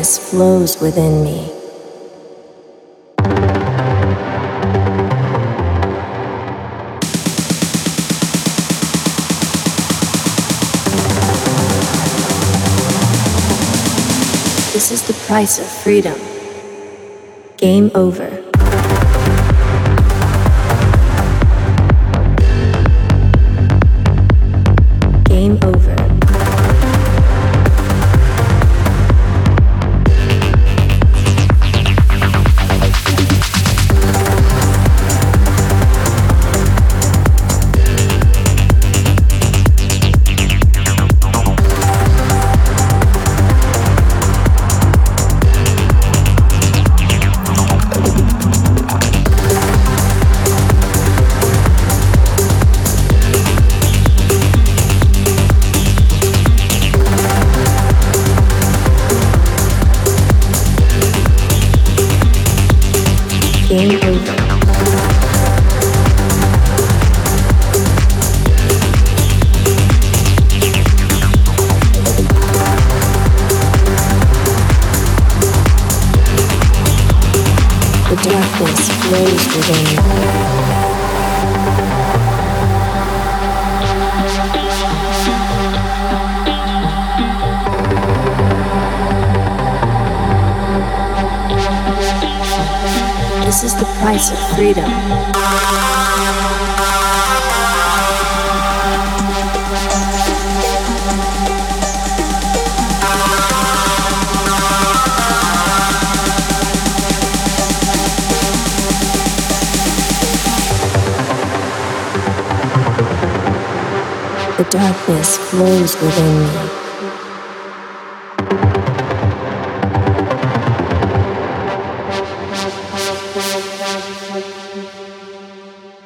darkness flows within me. This is the price of freedom. Game over.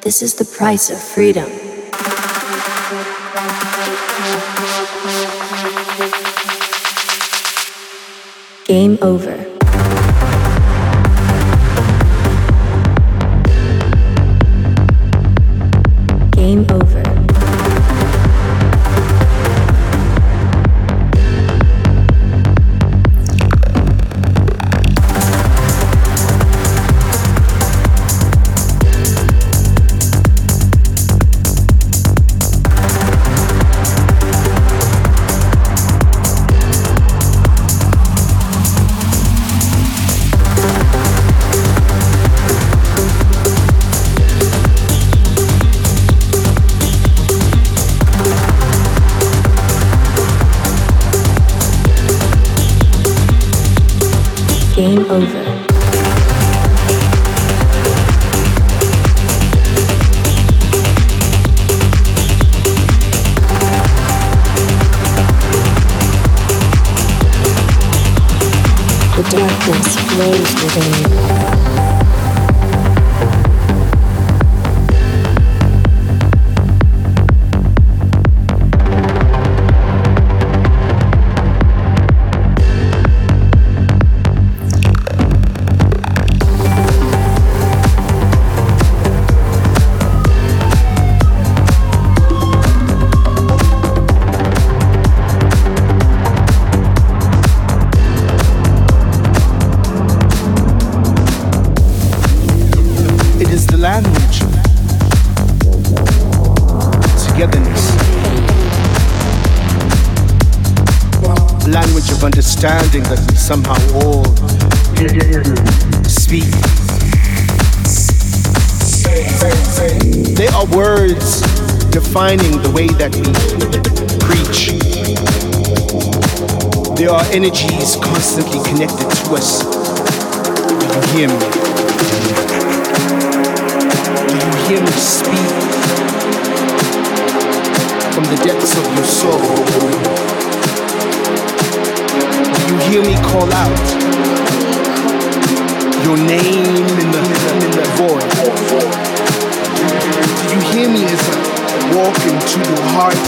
This is the price of freedom. Game over. Understanding that we somehow all speak. They are words defining the way that we preach. There are energies constantly connected to us. Do you hear me? Do you hear me speak from the depths of your soul? Hear me call out your name in the, in the void? Do you hear me as I walk into your heart?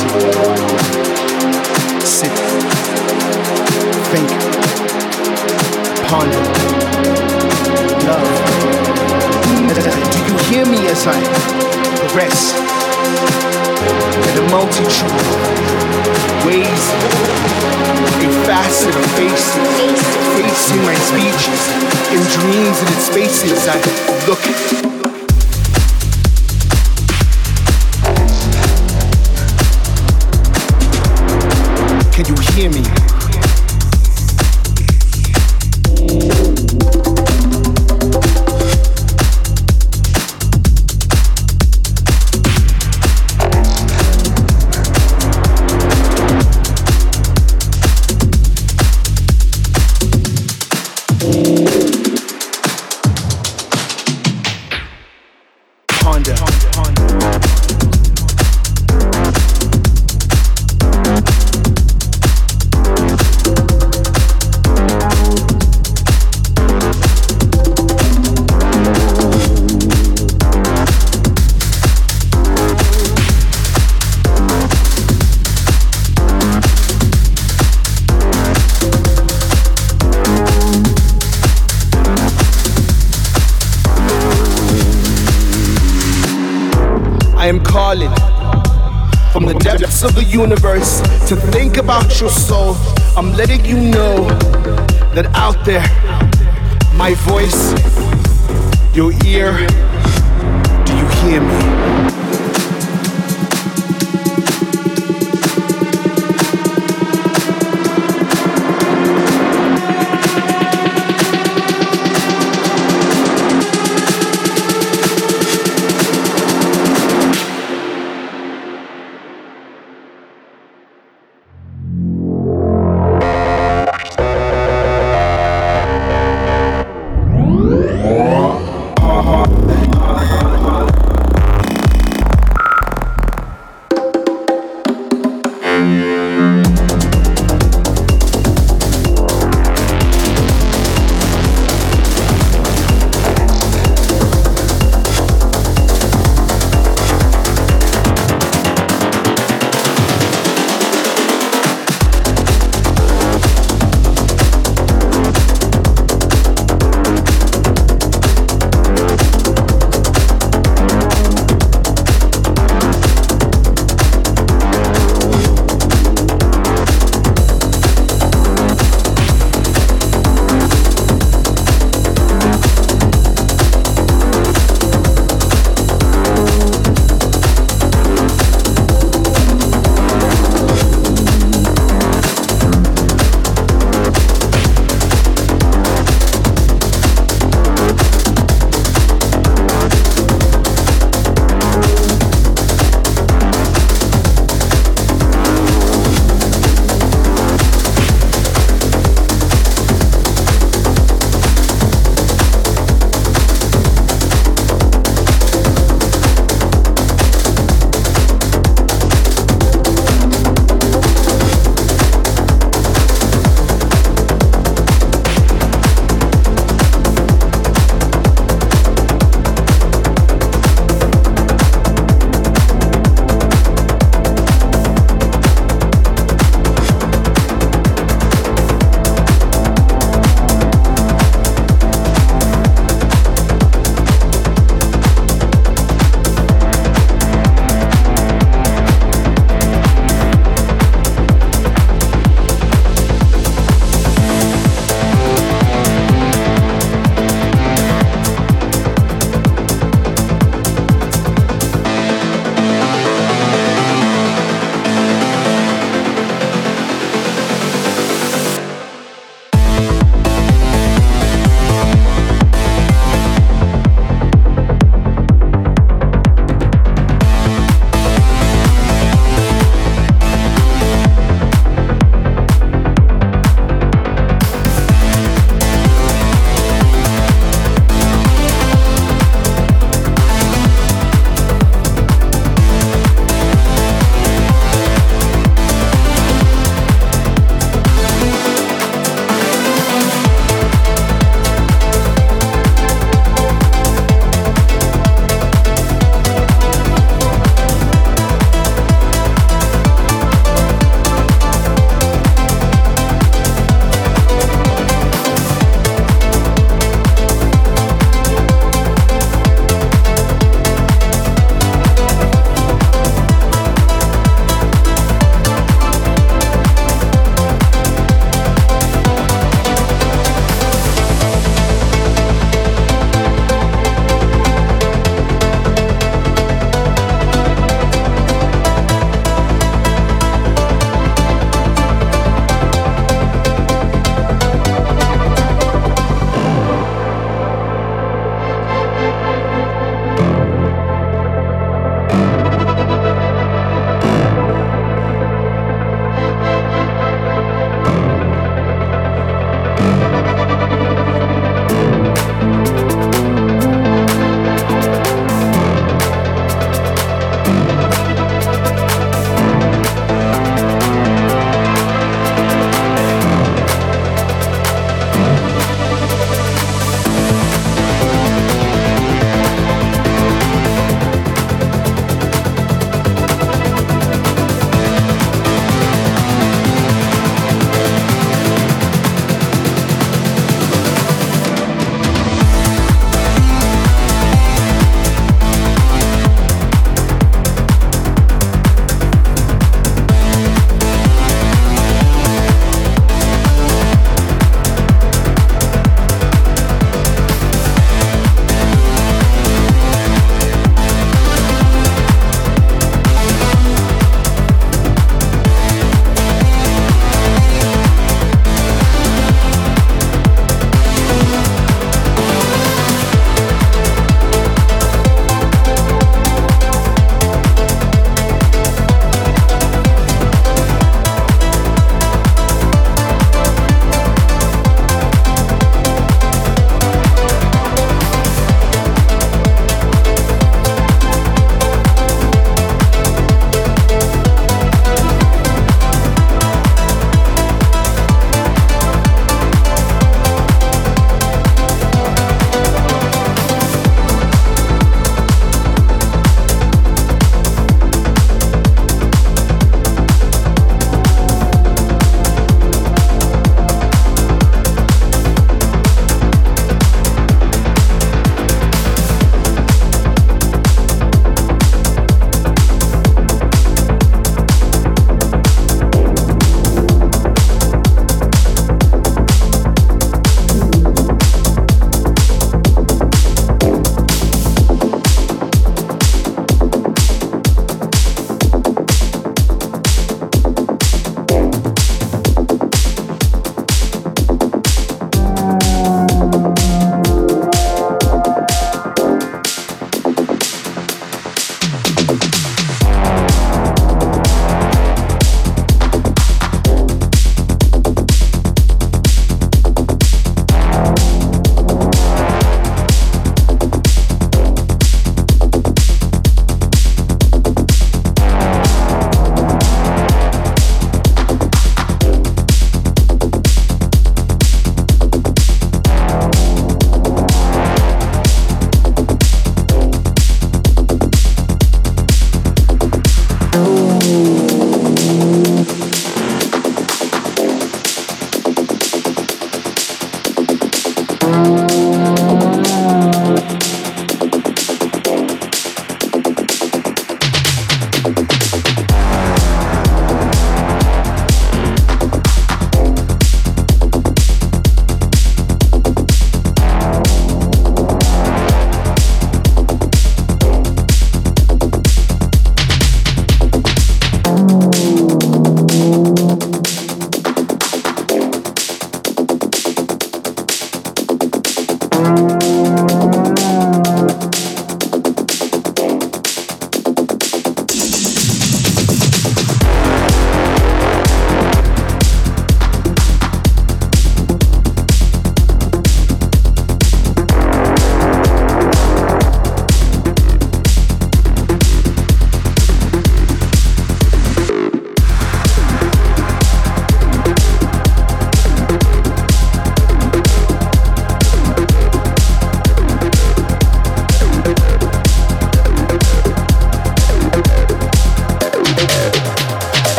Sit, think, ponder, love. Do you hear me as I progress in a multitude ways, a facet of faces, facing my speeches, in dreams and in spaces I look of the universe to think about your soul. I'm letting you know that out there, my voice, your ear, do you hear me?